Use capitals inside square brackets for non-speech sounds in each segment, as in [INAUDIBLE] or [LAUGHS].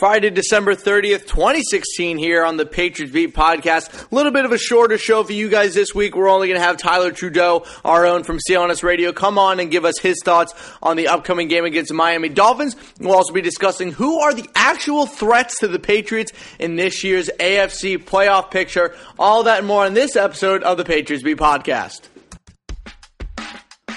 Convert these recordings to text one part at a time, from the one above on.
Friday, December 30th, 2016, here on the Patriots Beat podcast. A little bit of a shorter show for you guys this week. We're only going to have Tyler Trudeau, our own from CLNS Radio, come on and give us his thoughts on the upcoming game against the Miami Dolphins. We'll also be discussing who are the actual threats to the Patriots in this year's AFC playoff picture. All that and more in this episode of the Patriots Beat podcast.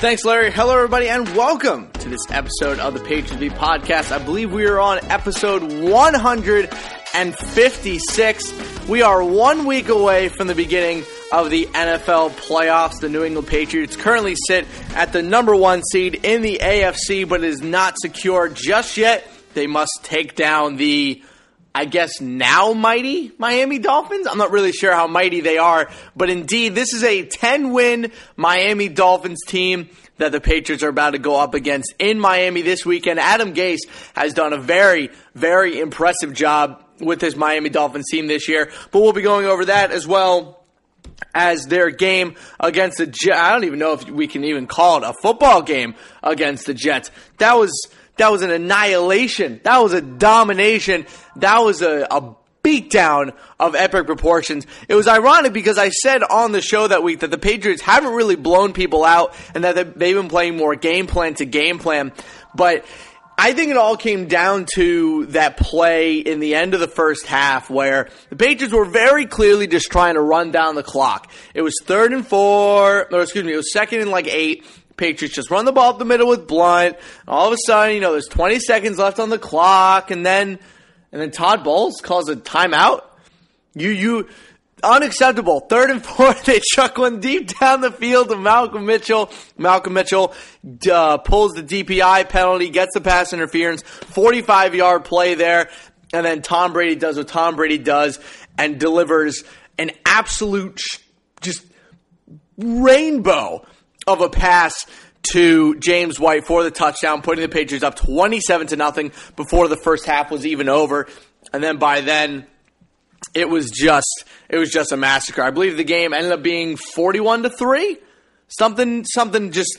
Thanks, Larry. Hello, everybody, and welcome to this episode of the Patriots Beat podcast. I believe we are on episode 156. We are one week away from the beginning of the NFL playoffs. The New England Patriots currently sit at the number one seed in the AFC, but it is not secure just yet. They must take down the I guess now mighty Miami Dolphins. I'm not really sure how mighty they are, but indeed, this is a 10 win Miami Dolphins team that the Patriots are about to go up against in Miami this weekend. Adam Gase has done a very, very impressive job with his Miami Dolphins team this year, but we'll be going over that as well as their game against the Jets. I don't even know if we can even call it a football game against the Jets. That was that was an annihilation. That was a domination. That was a, a beatdown of epic proportions. It was ironic because I said on the show that week that the Patriots haven't really blown people out and that they've been playing more game plan to game plan. But I think it all came down to that play in the end of the first half where the Patriots were very clearly just trying to run down the clock. It was third and four, or excuse me, it was second and like eight. Patriots just run the ball up the middle with Blunt. All of a sudden, you know, there's 20 seconds left on the clock, and then and then Todd Bowles calls a timeout. You you unacceptable. Third and four, [LAUGHS] they chuck one deep down the field to Malcolm Mitchell. Malcolm Mitchell uh, pulls the DPI penalty, gets the pass interference, 45 yard play there, and then Tom Brady does what Tom Brady does and delivers an absolute just rainbow of a pass to James White for the touchdown, putting the Patriots up 27 to nothing before the first half was even over. And then by then, it was just it was just a massacre. I believe the game ended up being 41 to 3. Something something just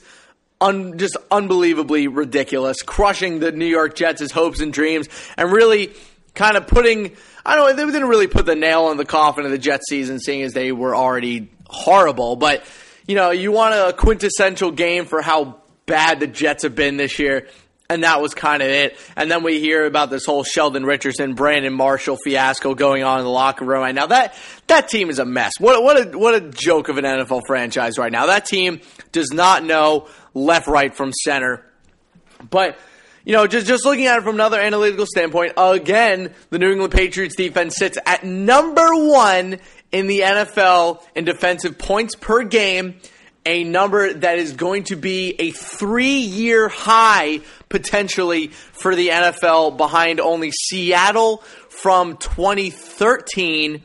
un, just unbelievably ridiculous, crushing the New York Jets' hopes and dreams and really kind of putting I don't know, they didn't really put the nail in the coffin of the Jets season seeing as they were already horrible, but you know, you want a quintessential game for how bad the Jets have been this year, and that was kind of it. And then we hear about this whole Sheldon Richardson, Brandon Marshall fiasco going on in the locker room right now. That that team is a mess. What what a what a joke of an NFL franchise right now. That team does not know left, right from center. But you know, just just looking at it from another analytical standpoint, again, the New England Patriots defense sits at number one in the NFL in defensive points per game, a number that is going to be a three year high potentially for the NFL behind only Seattle from 2013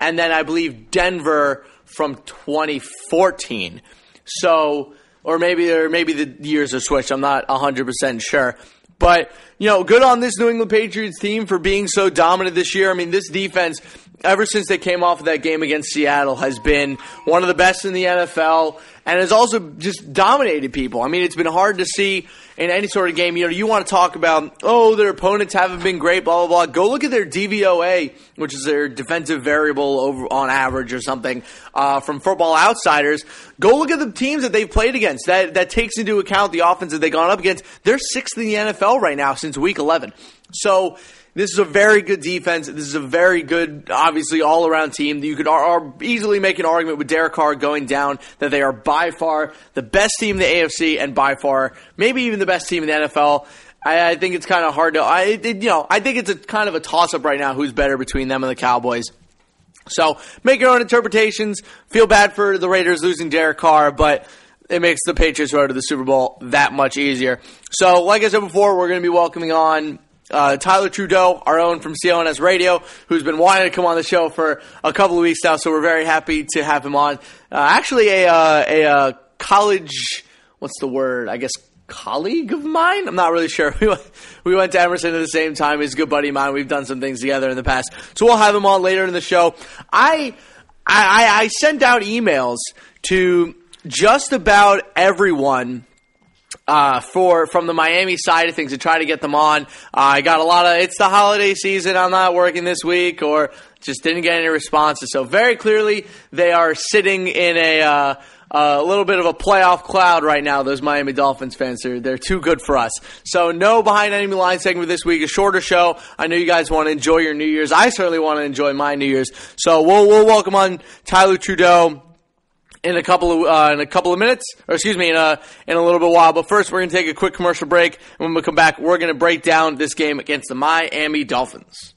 and then I believe Denver from 2014. So, or maybe or maybe the years are switched. I'm not 100% sure. But, you know, good on this New England Patriots team for being so dominant this year. I mean, this defense, ever since they came off of that game against Seattle, has been one of the best in the NFL and has also just dominated people. I mean, it's been hard to see in any sort of game. You know, you want to talk about, oh, their opponents haven't been great, blah, blah, blah. Go look at their DVOA, which is their defensive variable over on average or something, uh, from Football Outsiders. Go look at the teams that they've played against. That, that takes into account the offense that they've gone up against. They're sixth in the NFL right now since week 11. So, this is a very good defense. This is a very good, obviously, all around team. You could are, easily make an argument with Derek Carr going down that they are by far the best team in the AFC and by far maybe even the best team in the NFL. I, I think it's kind of hard to, I, it, you know, I think it's a kind of a toss up right now who's better between them and the Cowboys. So make your own interpretations. Feel bad for the Raiders losing Derek Carr, but it makes the Patriots road to the Super Bowl that much easier. So, like I said before, we're going to be welcoming on uh, Tyler Trudeau, our own from CLNS Radio, who's been wanting to come on the show for a couple of weeks now. So we're very happy to have him on. Uh, actually, a uh, a uh, college, what's the word? I guess colleague of mine. I'm not really sure. [LAUGHS] We went, we went to Emerson at the same time. He's a good buddy of mine. We've done some things together in the past. So we'll have him on later in the show. I I, I sent out emails to just about everyone uh, for from the Miami side of things to try to get them on. Uh, I got a lot of it's the holiday season. I'm not working this week, or just didn't get any responses. So very clearly, they are sitting in a. Uh, a little bit of a playoff cloud right now. Those Miami Dolphins fans are they're too good for us. So no behind enemy line segment this week. A shorter show. I know you guys want to enjoy your New Year's. I certainly want to enjoy my New Year's. So we'll we'll welcome on Tyler Trudeau in a couple of uh, in a couple of minutes, or excuse me, in a in a little bit while. But first, we're going to take a quick commercial break, and when we come back, we're going to break down this game against the Miami Dolphins.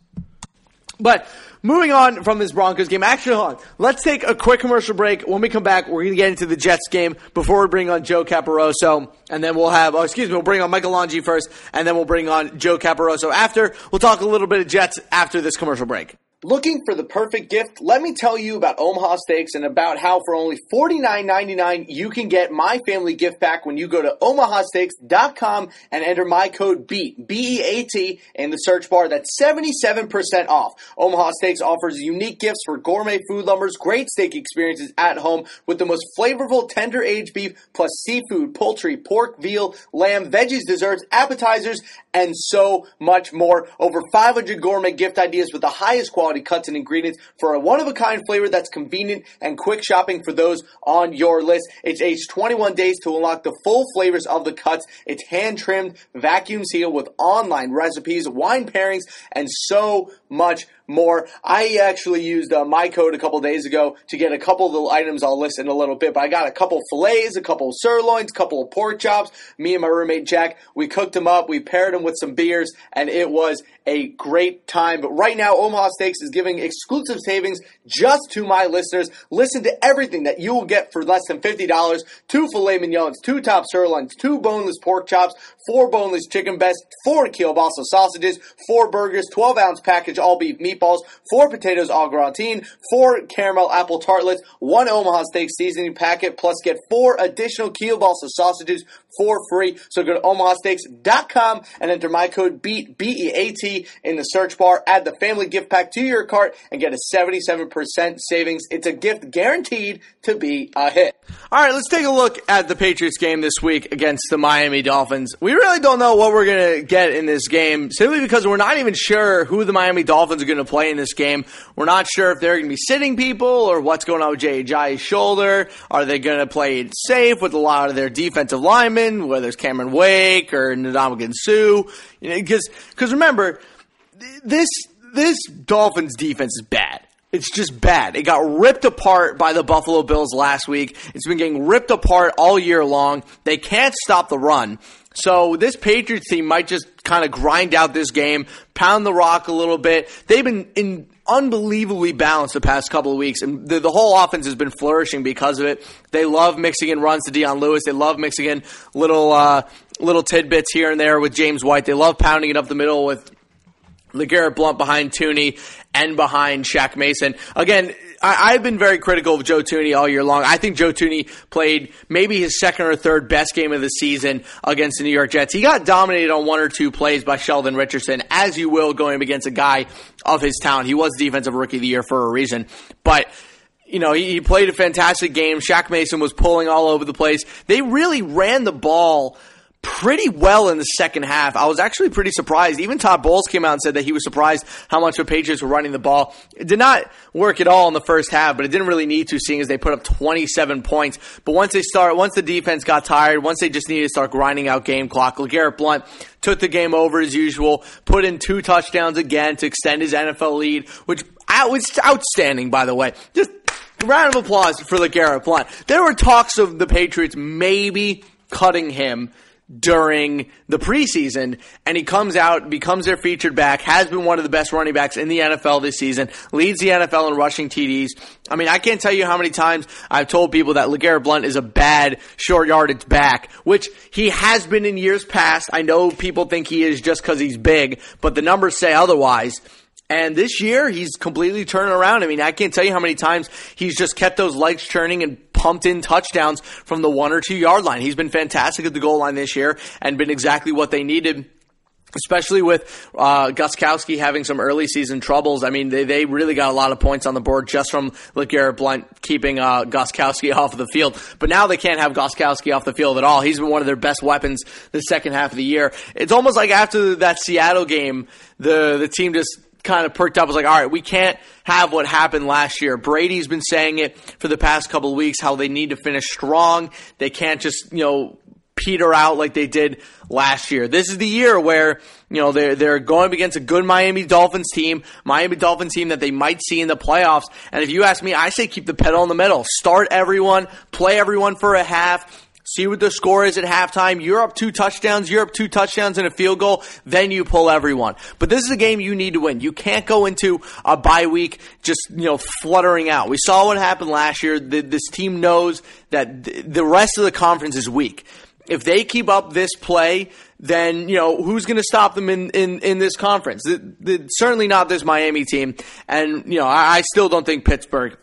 But moving on from this Broncos game, actually, hold on. Let's take a quick commercial break. When we come back, we're going to get into the Jets game before we bring on Joe Caporoso, and then we'll have, oh, excuse me, we'll bring on Michael Longi first, and then we'll bring on Joe Caporoso after. We'll talk a little bit of Jets after this commercial break. Looking for the perfect gift? Let me tell you about Omaha Steaks and about how for only $49.99 you can get my family gift pack when you go to omahasteaks.com and enter my code BEAT, B-E-A-T, in the search bar. That's 77% off. Omaha Steaks offers unique gifts for gourmet food lovers, great steak experiences at home with the most flavorful tender aged beef plus seafood, poultry, pork, veal, lamb, veggies, desserts, appetizers, and so much more. Over 500 gourmet gift ideas with the highest quality quality cuts and ingredients for a one of a kind flavor that's convenient and quick shopping for those on your list. It's aged 21 days to unlock the full flavors of the cuts. It's hand trimmed, vacuum sealed with online recipes, wine pairings, and so much more. I actually used uh, my code a couple days ago to get a couple of the items I'll list in a little bit, but I got a couple fillets, a couple of sirloins, a couple of pork chops. Me and my roommate Jack, we cooked them up, we paired them with some beers, and it was a great time. But right now, Omaha Steaks is giving exclusive savings just to my listeners. Listen to everything that you will get for less than $50. Two filet mignons, two top sirloins, two boneless pork chops, four boneless chicken breasts, four kielbasa sausages, four burgers, 12 ounce package all beef meatballs, four potatoes au gratin, four caramel apple tartlets, one Omaha steak seasoning packet, plus get four additional kielbasa sausages for free. So go to omahasteaks.com and enter my code BEAT, B-E-A-T in the search bar. Add the family gift pack to your cart and get a 77% savings. It's a gift guaranteed to be a hit. All right, let's take a look at the Patriots game this week against the Miami Dolphins. We really don't know what we're going to get in this game simply because we're not even sure who the Miami Dolphins are going to play in this game. We're not sure if they're going to be sitting people or what's going on with Jay Ajayi's shoulder. Are they going to play it safe with a lot of their defensive linemen, whether it's Cameron Wake or Ndamukong Suh? You know, because because remember this this Dolphins defense is bad. It's just bad. It got ripped apart by the Buffalo Bills last week. It's been getting ripped apart all year long. They can't stop the run. So this Patriots team might just kind of grind out this game, pound the rock a little bit. They've been in unbelievably balanced the past couple of weeks, and the, the whole offense has been flourishing because of it. They love mixing in runs to Dion Lewis. They love mixing in little uh, little tidbits here and there with James White. They love pounding it up the middle with LeGarrette Blunt behind Thuney and behind Shaq Mason. Again, I, have been very critical of Joe Thuney all year long. I think Joe Thuney played maybe his second or third best game of the season against the New York Jets. He got dominated on one or two plays by Sheldon Richardson, as you will going against a guy of his talent. He was defensive rookie of the year for a reason, but you know, he, played a fantastic game. Shaq Mason was pulling all over the place. They really ran the ball pretty well in the second half. I was actually pretty surprised. Even Todd Bowles came out and said that he was surprised how much the Patriots were running the ball. It did not work at all in the first half, but it didn't really need to, seeing as they put up 27 points. But once they start, once the defense got tired, once they just needed to start grinding out game clock, LeGarrette Blunt took the game over as usual, put in two touchdowns again to extend his NFL lead, which was outstanding, by the way. Just round of applause for LeGarrette Blunt. There were talks of the Patriots maybe cutting him during the preseason, and he comes out, becomes their featured back, has been one of the best running backs in the NFL this season, leads the NFL in rushing TDs. I mean, I can't tell you how many times I've told people that LeGarrette Blunt is a bad short yardage back, which he has been in years past. I know people think he is just because he's big, but the numbers say otherwise. And this year, he's completely turning around. I mean, I can't tell you how many times he's just kept those legs churning and pumped in touchdowns from the one or two yard line. He's been fantastic at the goal line this year and been exactly what they needed especially with uh, Gostkowski having some early season troubles. I mean, they, they really got a lot of points on the board just from LeGarrette Blunt keeping uh, Gostkowski [LAUGHS] off of the field. But now they can't have Gostkowski off the field at all. He's been one of their best weapons the second half of the year. It's almost like after that Seattle game, the the team just kind of perked up. was like, all right, we can't have what happened last year. Brady's been saying it for the past couple of weeks how they need to finish strong. They can't just, you know, peter out like they did last year. This is the year where, you know, they're, they're going against a good Miami Dolphins team, Miami Dolphins team that they might see in the playoffs. And if you ask me, I say keep the pedal in the metal. Start everyone, play everyone for a half, See what the score is at halftime. You're up two touchdowns. You're up two touchdowns and a field goal. Then you pull everyone. But this is a game you need to win. You can't go into a bye week just, you know, fluttering out. We saw what happened last year. This team knows that the rest of the conference is weak. If they keep up this play, then you know who's going to stop them in, in, in this conference. The, the, certainly not this Miami team, and you know I, I still don't think Pittsburgh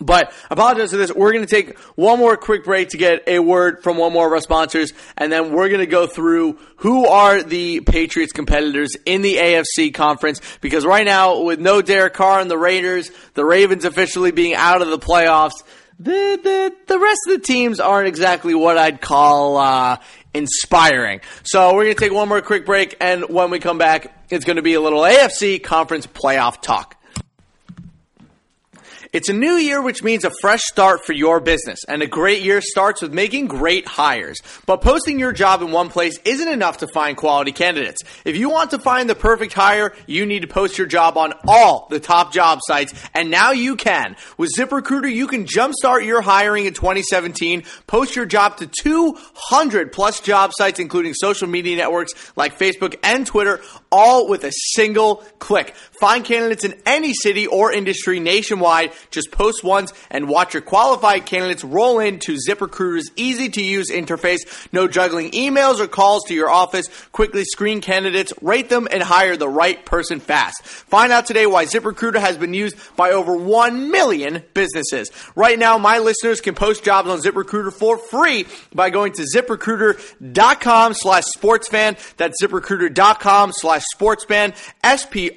but apologize for this. We're going to take one more quick break to get a word from one more of our sponsors, and then we're going to go through who are the Patriots competitors in the AFC conference. Because right now, with no Derek Carr and the Raiders, the Ravens officially being out of the playoffs, the the the rest of the teams aren't exactly what I'd call uh, inspiring. So we're going to take one more quick break, and when we come back, it's going to be a little AFC conference playoff talk. It's a new year, which means a fresh start for your business. And a great year starts with making great hires. But posting your job in one place isn't enough to find quality candidates. If you want to find the perfect hire, you need to post your job on all the top job sites. And now you can. With ZipRecruiter, you can jumpstart your hiring in 2017. Post your job to 200 plus job sites, including social media networks like Facebook and Twitter, all with a single click. Find candidates in any city or industry nationwide just post once and watch your qualified candidates roll into ZipRecruiter's easy to use interface. No juggling emails or calls to your office. Quickly screen candidates, rate them, and hire the right person fast. Find out today why ZipRecruiter has been used by over 1 million businesses. Right now, my listeners can post jobs on ZipRecruiter for free by going to ziprecruiter.com slash sportsfan. That's ziprecruiter.com slash sportsfan. S-P-O-R-T-S-F-A-N.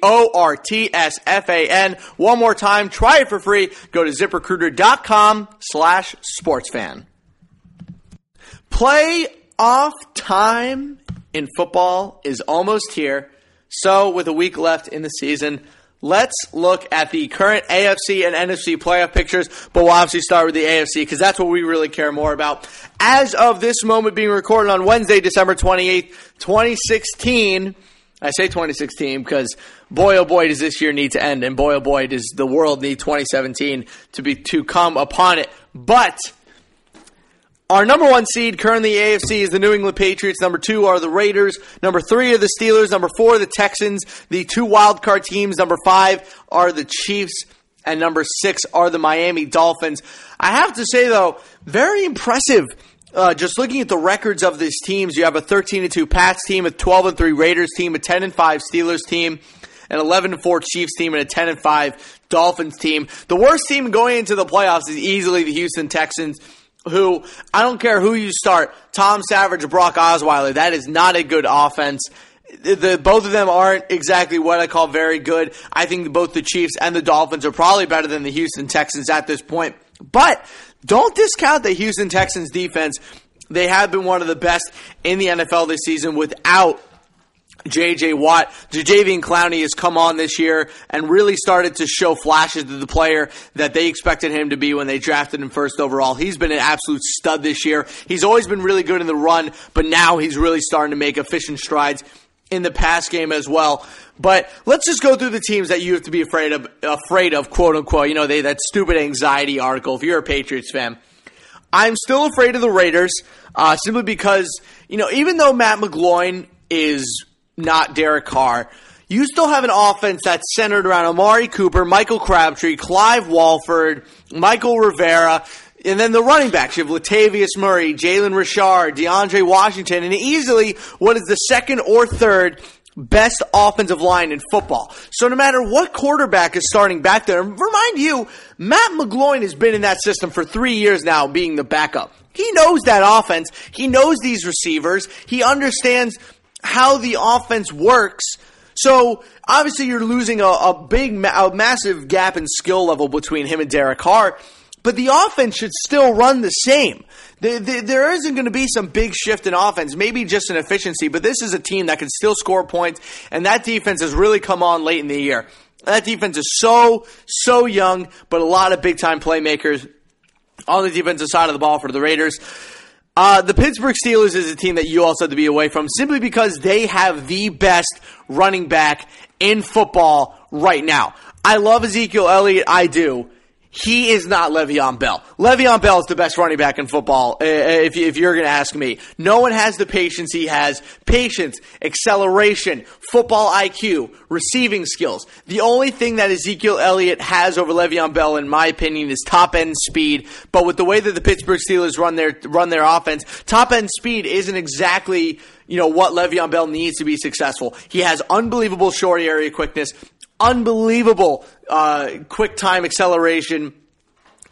One more time, try it for free free. Go to ziprecruiter.com slash sportsfan. Playoff time in football is almost here. So, with a week left in the season, let's look at the current AFC and NFC playoff pictures. But we'll obviously start with the AFC because that's what we really care more about. As of this moment being recorded on Wednesday, December 28th, 2016, I say 2016 because boy oh boy does this year need to end, and boy oh boy does the world need 2017 to be to come upon it. But our number one seed currently AFC is the New England Patriots. Number two are the Raiders. Number three are the Steelers. Number four, are the Texans. The two wild card teams. Number five are the Chiefs. And number six are the Miami Dolphins. I have to say though, very impressive uh, just looking at the records of these teams, you have a 13 and 2 Pats team, a 12 and 3 Raiders team, a 10 and 5 Steelers team, an 11 and 4 Chiefs team and a 10 and 5 Dolphins team. The worst team going into the playoffs is easily the Houston Texans who I don't care who you start, Tom Savage or Brock Osweiler, that is not a good offense. The, both of them aren't exactly what I call very good. I think both the Chiefs and the Dolphins are probably better than the Houston Texans at this point. But don't discount the Houston Texans defense. They have been one of the best in the NFL this season without J.J. Watt. Jadeveon Clowney has come on this year and really started to show flashes of the player that they expected him to be when they drafted him first overall. He's been an absolute stud this year. He's always been really good in the run, but now he's really starting to make efficient strides in the pass game as well. But let's just go through the teams that you have to be afraid of, afraid of, quote unquote. You know, they, that stupid anxiety article. If you're a Patriots fan, I'm still afraid of the Raiders, uh, simply because you know, even though Matt McGloin is not Derek Carr. You still have an offense that's centered around Amari Cooper, Michael Crabtree, Clive Walford, Mychal Rivera, and then the running backs. You have Latavius Murray, Jalen Richard, DeAndre Washington, and easily what is the second or third best offensive line in football. So no matter what quarterback is starting back there, remind you, Matt McGloin has been in that system for three years now, being the backup. He knows that offense. He knows these receivers. He understands how the offense works. So obviously you're losing a, a big, a massive gap in skill level between him and Derek Carr, but the offense should still run the same. The, the, there isn't going to be some big shift in offense, maybe just an efficiency, but this is a team that can still score points, and that defense has really come on late in the year. That defense is so, so young, but a lot of big time playmakers on the defensive side of the ball for the Raiders. Uh, the Pittsburgh Steelers is a team that you also have to be away from simply because they have the best running back in football right now. I love Ezekiel Elliott. I do he is not Le'Veon Bell. Le'Veon Bell is the best running back in football, uh, uh, if, if you're going to ask me. No one has the patience he has. Patience, acceleration, football IQ, receiving skills. The only thing that Ezekiel Elliott has over Le'Veon Bell, in my opinion, is top end speed. But with the way that the Pittsburgh Steelers run their, run their offense, top end speed isn't exactly you know what Le'Veon Bell needs to be successful. He has unbelievable short area quickness, unbelievable uh, quick time acceleration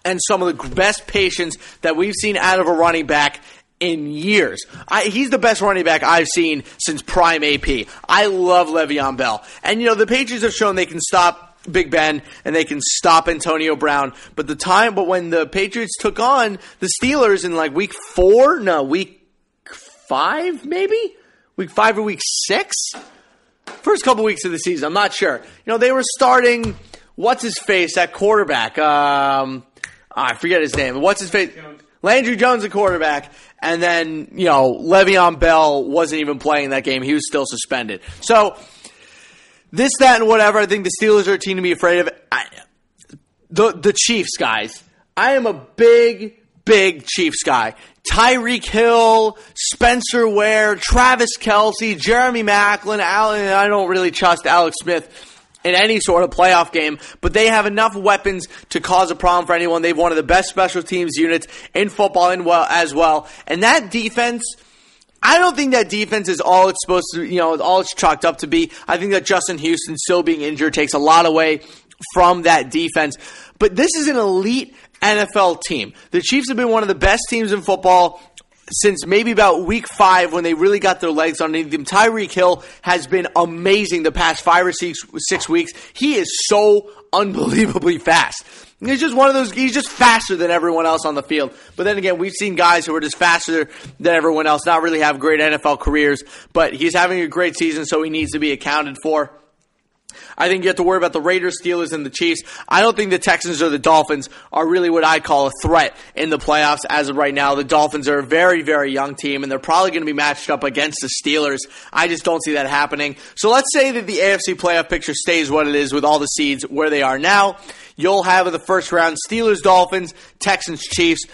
and some of the best patience that we've seen out of a running back in years. I, he's the best running back I've seen since prime AP. I love Le'Veon Bell. And, you know, the Patriots have shown they can stop Big Ben and they can stop Antonio Brown. But the time, but when the Patriots took on the Steelers in like week four, no, week five, maybe? Week five or week six? First couple weeks of the season. I'm not sure. You know, they were starting what's his face at quarterback. Um, I forget his name. What's his face? Jones. Landry Jones, a quarterback, and then you know Le'Veon Bell wasn't even playing that game. He was still suspended. So this, that, and whatever. I think the Steelers are a team to be afraid of. I, the the Chiefs, guys. I am a big, big Chiefs guy. Tyreek Hill, Spencer Ware, Travis Kelce, Jeremy Maclin, Allen. I don't really trust Alex Smith in any sort of playoff game, but they have enough weapons to cause a problem for anyone. They've one of the best special teams units in football in well, as well. And that defense, I don't think that defense is all it's supposed to, you know, all it's chalked up to be. I think that Justin Houston still being injured takes a lot away from that defense. But this is an elite NFL team. The Chiefs have been one of the best teams in football since maybe about week five when they really got their legs underneath them. Tyreek Hill has been amazing the past five or six, six weeks. He is so unbelievably fast. He's just one of those, he's just faster than everyone else on the field. But then again, we've seen guys who are just faster than everyone else, not really have great NFL careers, but he's having a great season, so he needs to be accounted for. I think you have to worry about the Raiders, Steelers, and the Chiefs. I don't think the Texans or the Dolphins are really what I call a threat in the playoffs as of right now. The Dolphins are a very, very young team, and they're probably going to be matched up against the Steelers. I just don't see that happening. So let's say that the AFC playoff picture stays what it is with all the seeds where they are now. You'll have in the first round Steelers, Dolphins, Texans, Chiefs.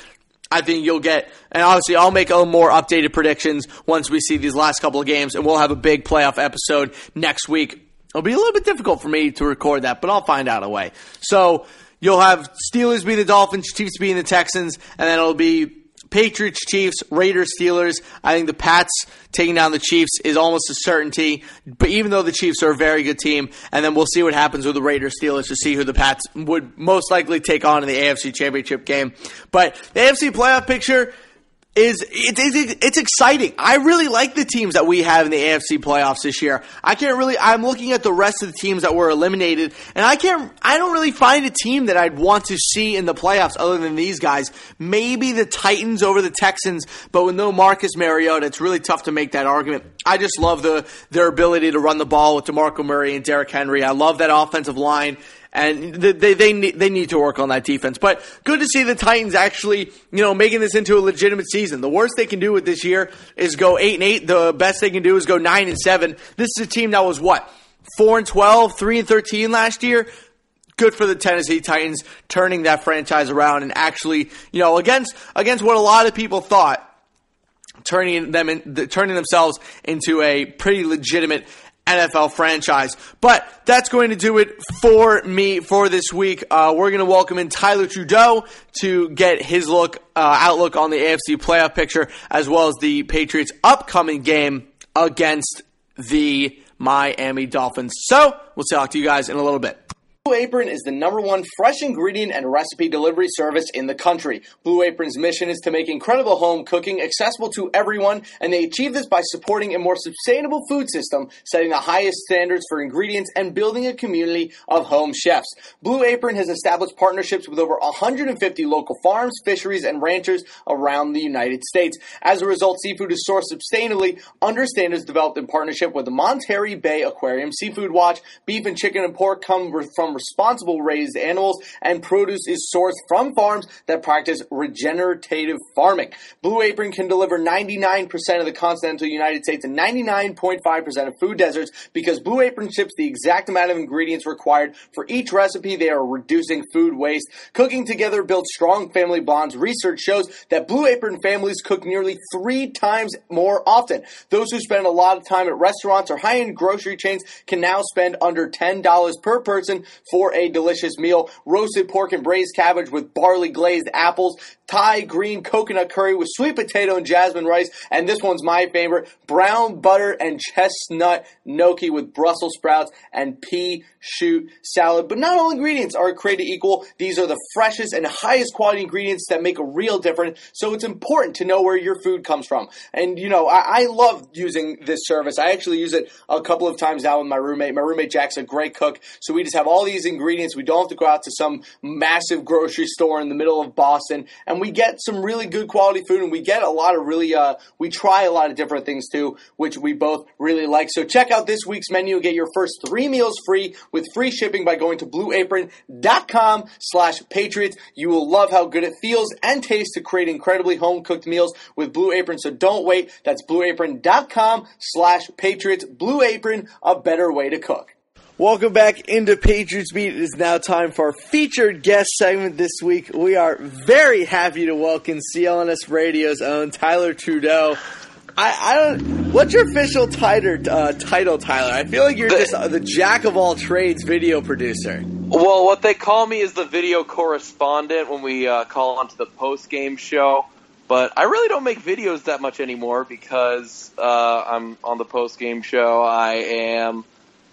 I think you'll get, and obviously I'll make a more updated predictions once we see these last couple of games, and we'll have a big playoff episode next week It'll be a little bit difficult for me to record that, but I'll find out a way. So you'll have Steelers be the Dolphins, Chiefs being the Texans, and then it'll be Patriots, Chiefs, Raiders, Steelers. I think the Pats taking down the Chiefs is almost a certainty. But even though the Chiefs are a very good team, and then we'll see what happens with the Raiders, Steelers to see who the Pats would most likely take on in the AFC Championship game. But the AFC playoff picture is it's, it's it's exciting. I really like the teams that we have in the AFC playoffs this year. I can't really. I'm looking at the rest of the teams that were eliminated, and I can't. I don't really find a team that I'd want to see in the playoffs other than these guys. Maybe the Titans over the Texans, but with no Marcus Mariota, it's really tough to make that argument. I just love the their ability to run the ball with Demarco Murray and Derrick Henry. I love that offensive line and they they need, they need to work on that defense. But good to see the Titans actually, you know, making this into a legitimate season. The worst they can do with this year is go eight and eight. The best they can do is go nine and seven. This is a team that was what four and 12, 3 and thirteen last year. Good for the Tennessee Titans turning that franchise around and actually, you know, against against what a lot of people thought turning them in, turning themselves into a pretty legitimate NFL franchise. But that's going to do it for me for this week. Uh, we're going to welcome in Tyler Trudeau to get his look uh, outlook on the AFC playoff picture as well as the Patriots' upcoming game against the Miami Dolphins. So we'll talk to you guys in a little bit. Blue Apron is the number one fresh ingredient and recipe delivery service in the country. Blue Apron's mission is to make incredible home cooking accessible to everyone, and they achieve this by supporting a more sustainable food system, setting the highest standards for ingredients, and building a community of home chefs. Blue Apron has established partnerships with over 150 local farms, fisheries, and ranchers around the United States. As a result, seafood is sourced sustainably under standards developed in partnership with the Monterey Bay Aquarium Seafood Watch. Beef and chicken and pork come from responsible raised animals, and produce is sourced from farms that practice regenerative farming. Blue Apron can deliver 99% of the continental United States and 99.5% of food deserts because Blue Apron ships the exact amount of ingredients required for each recipe. They are reducing food waste. Cooking together builds strong family bonds. Research shows that Blue Apron families cook nearly three times more often. Those who spend a lot of time at restaurants or high-end grocery chains can now spend under $10 per person for a delicious meal. Roasted pork and braised cabbage with barley glazed apples, Thai green coconut curry with sweet potato and jasmine rice, and this one's my favorite, brown butter and chestnut gnocchi with Brussels sprouts and pea shoot salad. But not all ingredients are created equal. These are the freshest and highest quality ingredients that make a real difference. So it's important to know where your food comes from. And you know, I, I love using this service. I actually use it a couple of times now with my roommate. My roommate Jack's a great cook, so we just have all these ingredients. We don't have to go out to some massive grocery store in the middle of Boston, and we get some really good quality food, and we get a lot of really. Uh, we try a lot of different things too, which we both really like. So check out this week's menu get your first three meals free with free shipping by going to blueapron.com slash patriots. You will love how good it feels and tastes to create incredibly home cooked meals with Blue Apron. So don't wait. That's blueapron.com slash patriots. Blue Apron, a better way to cook. Welcome back into Patriots Beat. It is now time for our featured guest segment this week. We are very happy to welcome CLNS Radio's own Tyler Trudeau. I, I don't. What's your official title, uh, title, Tyler? I feel like you're just uh, the jack of all trades video producer. Well, what they call me is the video correspondent when we uh, call onto the post game show. But I really don't make videos that much anymore because uh, I'm on the post game show. I am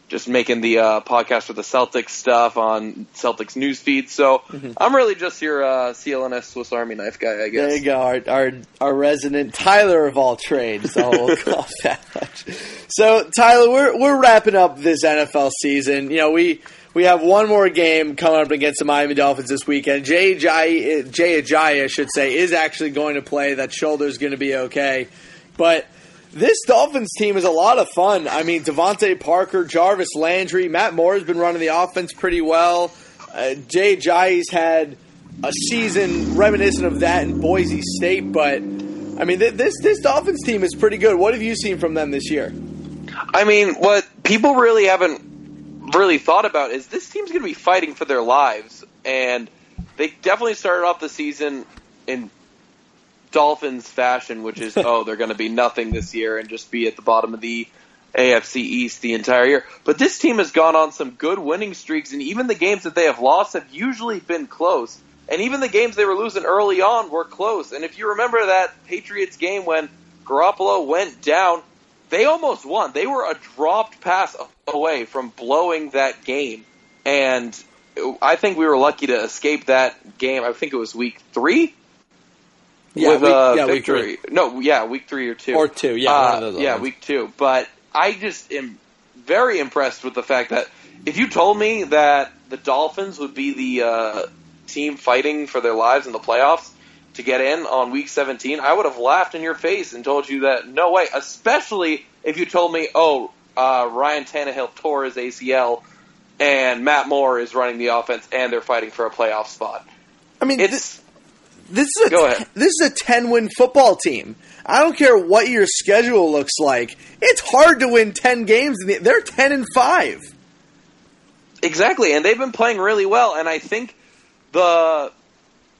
just making the uh, podcast with the Celtics stuff on Celtics news feed. So mm-hmm. I'm really just your uh, CLNS Swiss Army knife guy, I guess. There you go, our our, our resident Tyler of all trades. So we'll [LAUGHS] call that much. So Tyler, we're we're wrapping up this NFL season. You know, we. We have one more game coming up against the Miami Dolphins this weekend. Jay Ajayi, Jay Ajayi, I should say, is actually going to play. That shoulder's going to be okay. But this Dolphins team is a lot of fun. I mean, DeVante Parker, Jarvis Landry, Matt Moore has been running the offense pretty well. Uh, Jay Ajayi's had a season reminiscent of that in Boise State, but I mean, th- this this Dolphins team is pretty good. What have you seen from them this year? I mean, what people really haven't really thought about is this team's going to be fighting for their lives, and they definitely started off the season in Dolphins fashion, which is oh they're going to be nothing this year and just be at the bottom of the AFC East the entire year. But this team has gone on some good winning streaks, and even the games that they have lost have usually been close. And even the games they were losing early on were close. And if you remember that Patriots game when Garoppolo went down, they almost won. They were a dropped pass away from blowing that game. And I think we were lucky to escape that game. I think it was week three. Yeah, with week- a yeah, week victory. three. No, yeah, week three or two. Or two, yeah, Uh, one of those yeah, ones. week two. But I just am very impressed with the fact that if you told me that the Dolphins would be the uh, team fighting for their lives in the playoffs to get in on week 17, I would have laughed in your face and told you that no way. Especially if you told me, oh, uh, Ryan Tannehill tore his ACL and Matt Moore is running the offense and they're fighting for a playoff spot. I mean, It's this, this is a Go ahead. this is a ten win football team. I don't care what your schedule looks like. It's hard to win ten games. in the- They're ten and five. Exactly, and they've been playing really well. And I think the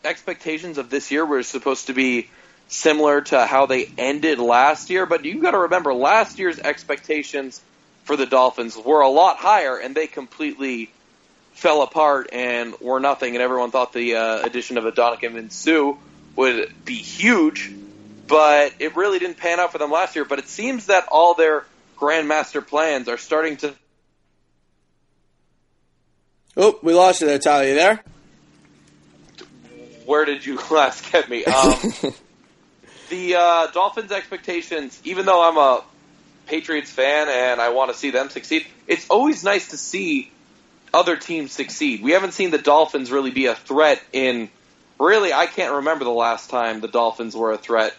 expectations of this year were supposed to be similar to how they ended last year. But you've got to remember, last year's expectations for the Dolphins were a lot higher, and they completely fell apart and were nothing. And everyone thought the uh, addition of Ndamukong Suh would be huge, but it really didn't pan out for them last year. But it seems that all their grandmaster plans are starting to Oh, we lost you there, Tyler. You there? where did you [LAUGHS] last get me? Um, [LAUGHS] the uh, Dolphins' expectations, even though I'm a Patriots fan and I want to see them succeed, it's always nice to see other teams succeed. We haven't seen the Dolphins really be a threat in really. I can't remember the last time the Dolphins were a threat,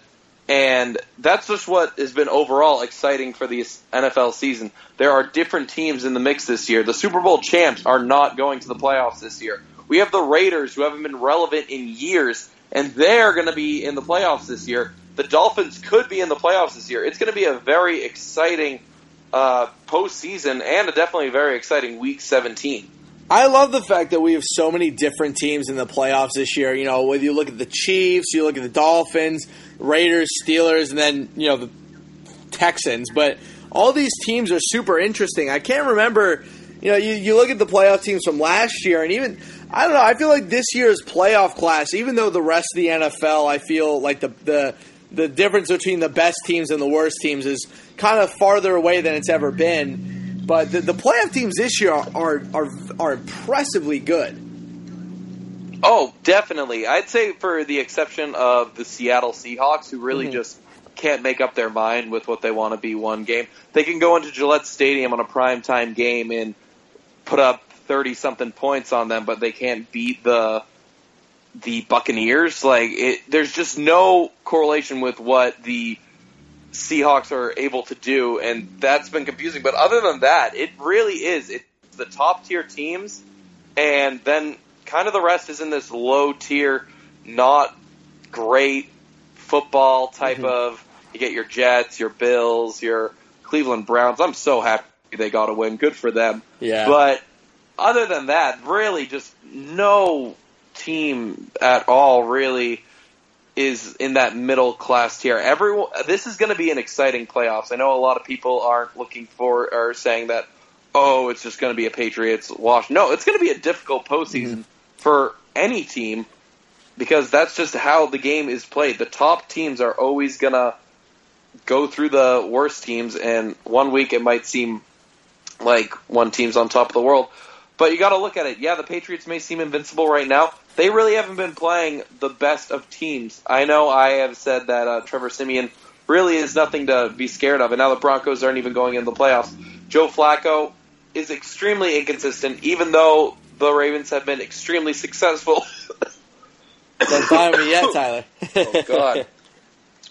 and that's just what has been overall exciting for the NFL season. There are different teams in the mix this year. The Super Bowl champs are not going to the playoffs this year. We have the Raiders, who haven't been relevant in years, and they're going to be in the playoffs this year. The Dolphins could be in the playoffs this year. It's going to be a very exciting uh, postseason and a definitely very exciting Week 17. I love the fact that we have so many different teams in the playoffs this year. You know, whether you look at the Chiefs, you look at the Dolphins, Raiders, Steelers, and then you know the Texans. But all these teams are super interesting. I can't remember. You know, you, you look at the playoff teams from last year, and even I don't know. I feel like this year's playoff class, even though the rest of the NFL, I feel like the the the difference between the best teams and the worst teams is kind of farther away than it's ever been. But the, the playoff teams this year are, are are are impressively good. Oh, definitely. I'd say for the exception of the Seattle Seahawks, who really mm-hmm. just can't make up their mind with what they want to be one game. They can go into Gillette Stadium on a primetime game and put up 30 something points on them, but they can't beat the the Buccaneers. Like it, there's just no correlation with what the Seahawks are able to do, and that's been confusing. But other than that, it really is. It's the top tier teams, and then kind of the rest is in this low tier, not great football type mm-hmm. of. You get your Jets, your Bills, your Cleveland Browns. I'm so happy they got a win. Good for them. Yeah. But other than that, really, just no team at all really is in that middle class tier. Everyone, this is going to be an exciting playoffs. I know a lot of people aren't looking for or saying that. Oh, it's just going to be a Patriots wash. No, it's going to be a difficult postseason mm-hmm. for any team because that's just how the game is played. The top teams are always going to go through the worst teams, and one week it might seem like one team's on top of the world. But you got to look at it. Yeah, the Patriots may seem invincible right now. They really haven't been playing the best of teams. I know I have said that uh, Trevor Siemian really is nothing to be scared of, and now the Broncos aren't even going into the playoffs. Joe Flacco is extremely inconsistent, even though the Ravens have been extremely successful. Die [LAUGHS] on me yet, Tyler. oh God!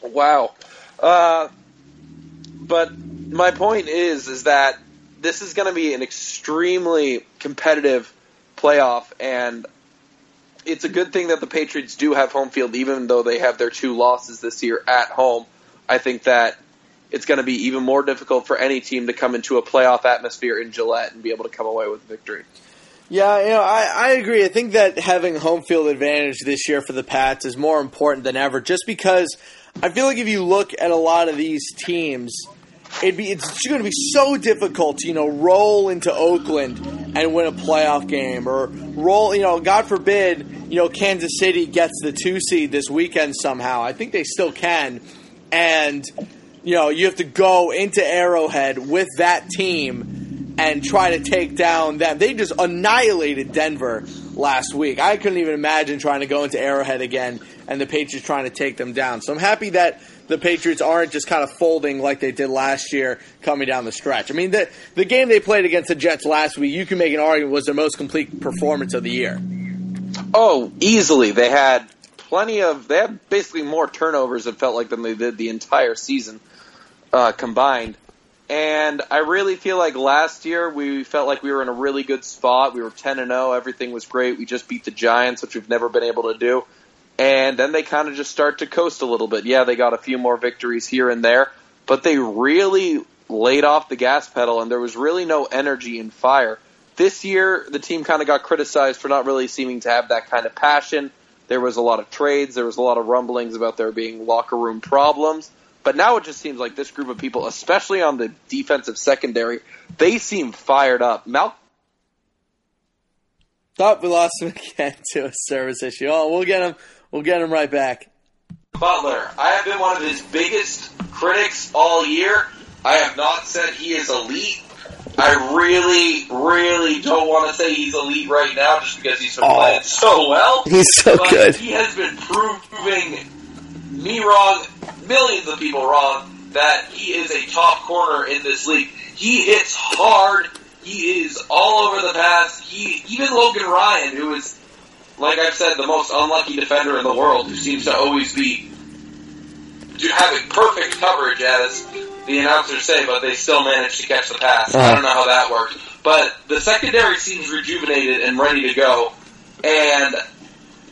Wow. Uh, but my point is, is that this is going to be an extremely competitive playoff, and it's a good thing that the Patriots do have home field, even though they have their two losses this year at home. I think that it's going to be even more difficult for any team to come into a playoff atmosphere in Gillette and be able to come away with victory. Yeah, you know, I, I agree. I think that having home field advantage this year for the Pats is more important than ever, just because I feel like if you look at a lot of these teams, it'd be it's going to be so difficult to you know roll into Oakland and win a playoff game or roll you know God forbid you know Kansas City gets the two seed this weekend somehow. I think they still can, and you know you have to go into Arrowhead with that team and try to take down them. They just annihilated Denver last week. I couldn't even imagine trying to go into Arrowhead again and the Patriots trying to take them down. So I'm happy that the Patriots aren't just kind of folding like they did last year coming down the stretch. I mean, the the game they played against the Jets last week, you can make an argument was their most complete performance of the year. Oh, easily. They had plenty of. They had basically more turnovers. It felt like than they did the entire season uh, combined. And I really feel like last year we felt like we were in a really good spot. We were ten and zero. Everything was great. We just beat the Giants, which we've never been able to do. And then they kind of just start to coast a little bit. Yeah, they got a few more victories here and there, but they really laid off the gas pedal, and there was really no energy and fire. This year, the team kind of got criticized for not really seeming to have that kind of passion. There was a lot of trades. There was a lot of rumblings about there being locker room problems. But now it just seems like this group of people, especially on the defensive secondary, they seem fired up. Mal- Thought we lost him [LAUGHS] again to a service issue. Oh, we'll get him. We'll get him right back. Butler, I have been one of his biggest critics all year. I have not said he is elite. I really, really don't want to say he's elite right now just because he's been Oh. playing so well. He's so but good. He has been proving me wrong, millions of people wrong, that he is a top corner in this league. He hits hard. He is all over the pass. He even Logan Ryan, who is, like I've said, the most unlucky defender in the world, who seems to always be do- having perfect coverage, as the announcers say, but they still manage to catch the pass. I uh-huh. don't know how that worked. But the secondary seems rejuvenated and ready to go. And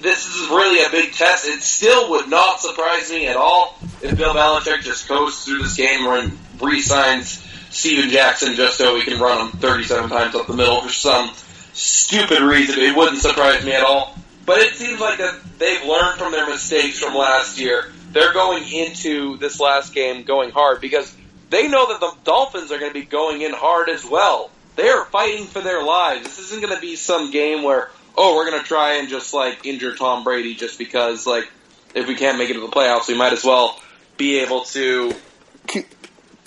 this is really a big test. It still would not surprise me at all if Bill Belichick just goes through this game and re-signs Steven Jackson just so he can run him 37 times up the middle for some stupid reason. It wouldn't surprise me at all. But it seems like that they've learned from their mistakes from last year. They're going into this last game going hard because they know that the Dolphins are going to be going in hard as well. They are fighting for their lives. This isn't going to be some game where, oh, we're going to try and just like injure Tom Brady just because like if we can't make it to the playoffs, we might as well be able to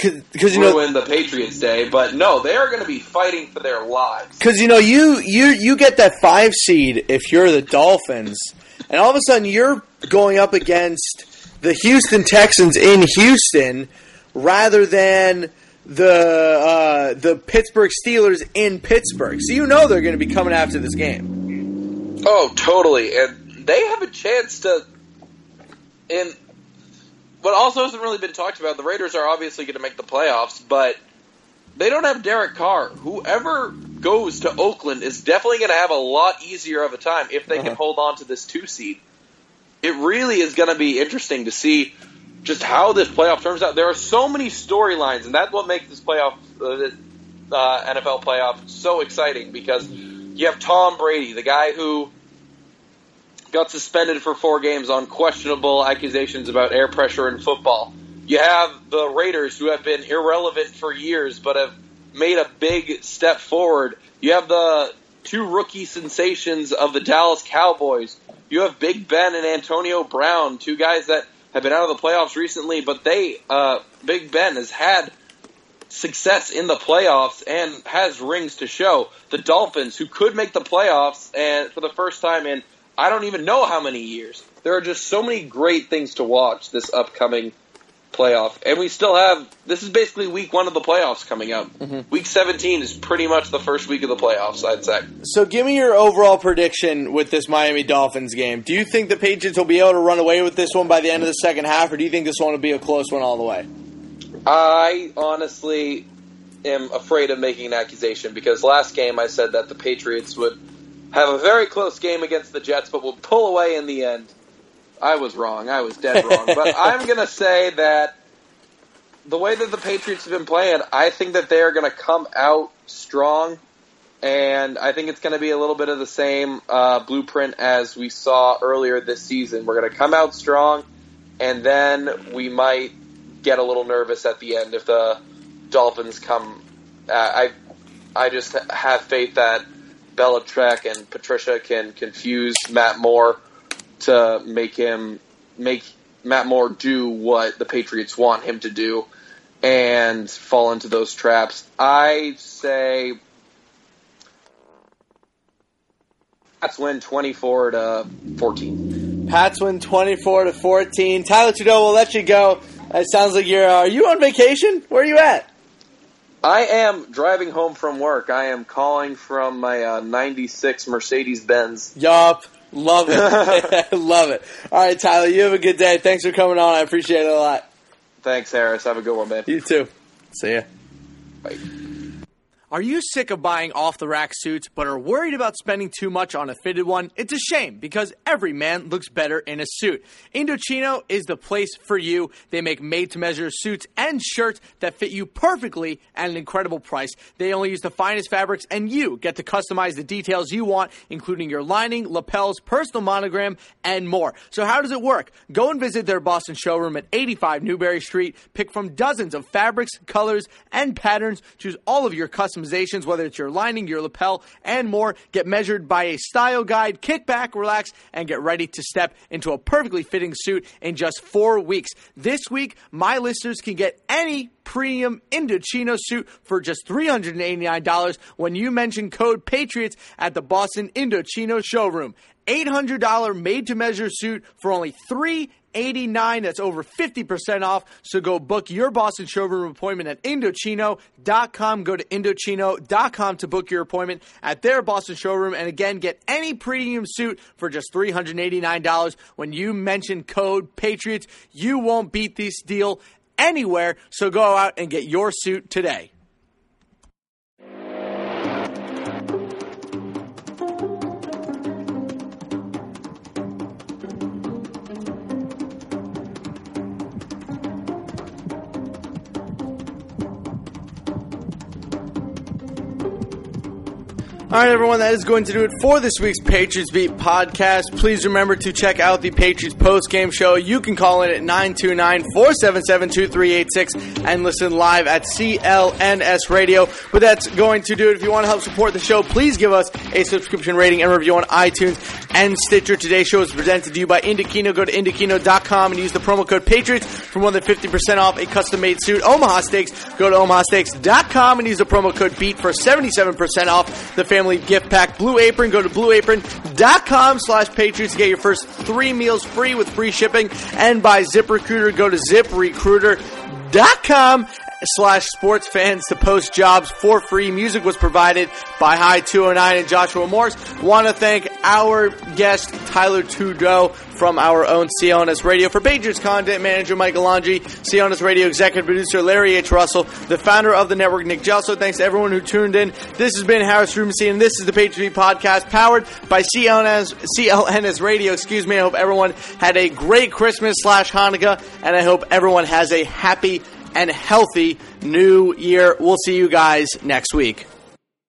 Because you know, ruin the Patriots' day. But no, they are going to be fighting for their lives. because you know, you you you get that five seed if you're the Dolphins, and all of a sudden you're going up against the Houston Texans in Houston rather than the uh, the Pittsburgh Steelers in Pittsburgh. So you know they're going to be coming after this game. Oh, totally. And they have a chance to. And what also hasn't really been talked about, the Raiders are obviously going to make the playoffs, but they don't have Derek Carr. Whoever goes to Oakland is definitely going to have a lot easier of a time if they can Uh-huh. hold on to this two seed. It really is going to be interesting to see just how this playoff turns out. There are so many storylines, and that's what makes this playoff, uh, uh, NFL playoff, so exciting because you have Tom Brady, the guy who got suspended for four games on questionable accusations about air pressure in football. You have the Raiders, who have been irrelevant for years but have made a big step forward. You have the two rookie sensations of the Dallas Cowboys. You have Big Ben and Antonio Brown, two guys that have been out of the playoffs recently, but they, uh, Big Ben has had success in the playoffs and has rings to show. The Dolphins, who could make the playoffs and for the first time in I don't even know how many years. There are just so many great things to watch this upcoming playoff, and we still have. This is basically week one of the playoffs coming up. Mm-hmm. Week 17 is pretty much the first week of the playoffs. I'd say. So give me your overall prediction with this Miami Dolphins game. Do you think the Patriots will be able to run away with this one by the end of the second half, or do you think this one will be a close one all the way? I honestly am afraid of making an accusation because last game I said that the Patriots would have a very close game against the Jets, but would pull away in the end. I was wrong. I was dead wrong. but [LAUGHS] I'm going to say that the way that the Patriots have been playing, I think that they are going to come out strong. And I think it's going to be a little bit of the same uh, blueprint as we saw earlier this season. We're going to come out strong, and then we might get a little nervous at the end if the Dolphins come. Uh, I I just have faith that Belichick and Patricia can confuse Matt Moore to make him make Matt Moore do what the Patriots want him to do and fall into those traps. I say Pats win 24 to 14. Pats win 24 to 14. Tyler Trudeau, we'll let you go. It sounds like you're. Are you on vacation? Where are you at? I am driving home from work. I am calling from my uh, 96 Mercedes Benz. Yup. Love it. [LAUGHS] [LAUGHS] Love it. All right, Tyler, you have a good day. Thanks for coming on. I appreciate it a lot. Thanks, Harris. Have a good one, man. You too. See ya. Bye. Are you sick of buying off the rack suits but are worried about spending too much on a fitted one? It's a shame because every man looks better in a suit. Indochino is the place for you. They make made to measure suits and shirts that fit you perfectly at an incredible price. They only use the finest fabrics and you get to customize the details you want, including your lining, lapels, personal monogram, and more. So how does it work? Go and visit their Boston showroom at 85 Newbury Street. Pick from dozens of fabrics, colors, and patterns. Choose all of your custom customizations, whether it's your lining, your lapel, and more. Get measured by a style guide. Kick back, relax, and get ready to step into a perfectly fitting suit in just four weeks. This week, my listeners can get any premium Indochino suit for just $389 when you mention code PATRIOTS at the Boston Indochino showroom. $800 made to measure suit for only 389 That's over 50% off. So go book your Boston showroom appointment at Indochino.com. Go to Indochino.com to book your appointment at their Boston showroom. And again, get any premium suit for just $389 when you mention code PATRIOTS. You won't beat this deal anywhere. So go out and get your suit today. All right, everyone, that is going to do it for this week's Patriots Beat podcast. Please remember to check out the Patriots post game show. You can call in at 929 477 2386 and listen live at CLNS Radio. But that's going to do it. If you want to help support the show, please give us a subscription rating and review on iTunes and Stitcher. Today's show is presented to you by Indochino. Go to Indochino.com and use the promo code Patriots for more than 50% off a custom made suit. Omaha Steaks. Go to OmahaSteaks.com and use the promo code BEAT for 77% off the family gift pack. Blue Apron, go to blueapron.com slash Patriots to get your first three meals free with free shipping. And by ZipRecruiter, go to ziprecruiter.com slash sports fans to post jobs for free. Music was provided by High 209 and Joshua Morris. Want to thank our guest, Tyler Trudeau from our own CLNS Radio. For Patriots content manager Michael Longi, CLNS Radio executive producer Larry H. Russell, the founder of the network Nick Gelso. Thanks to everyone who tuned in. This has been Harris Rubenstein, and this is the Patriot Podcast powered by CLNS, CLNS Radio. Excuse me. I hope everyone had a great Christmas slash Hanukkah, and I hope everyone has a happy and healthy new year. We'll see you guys next week.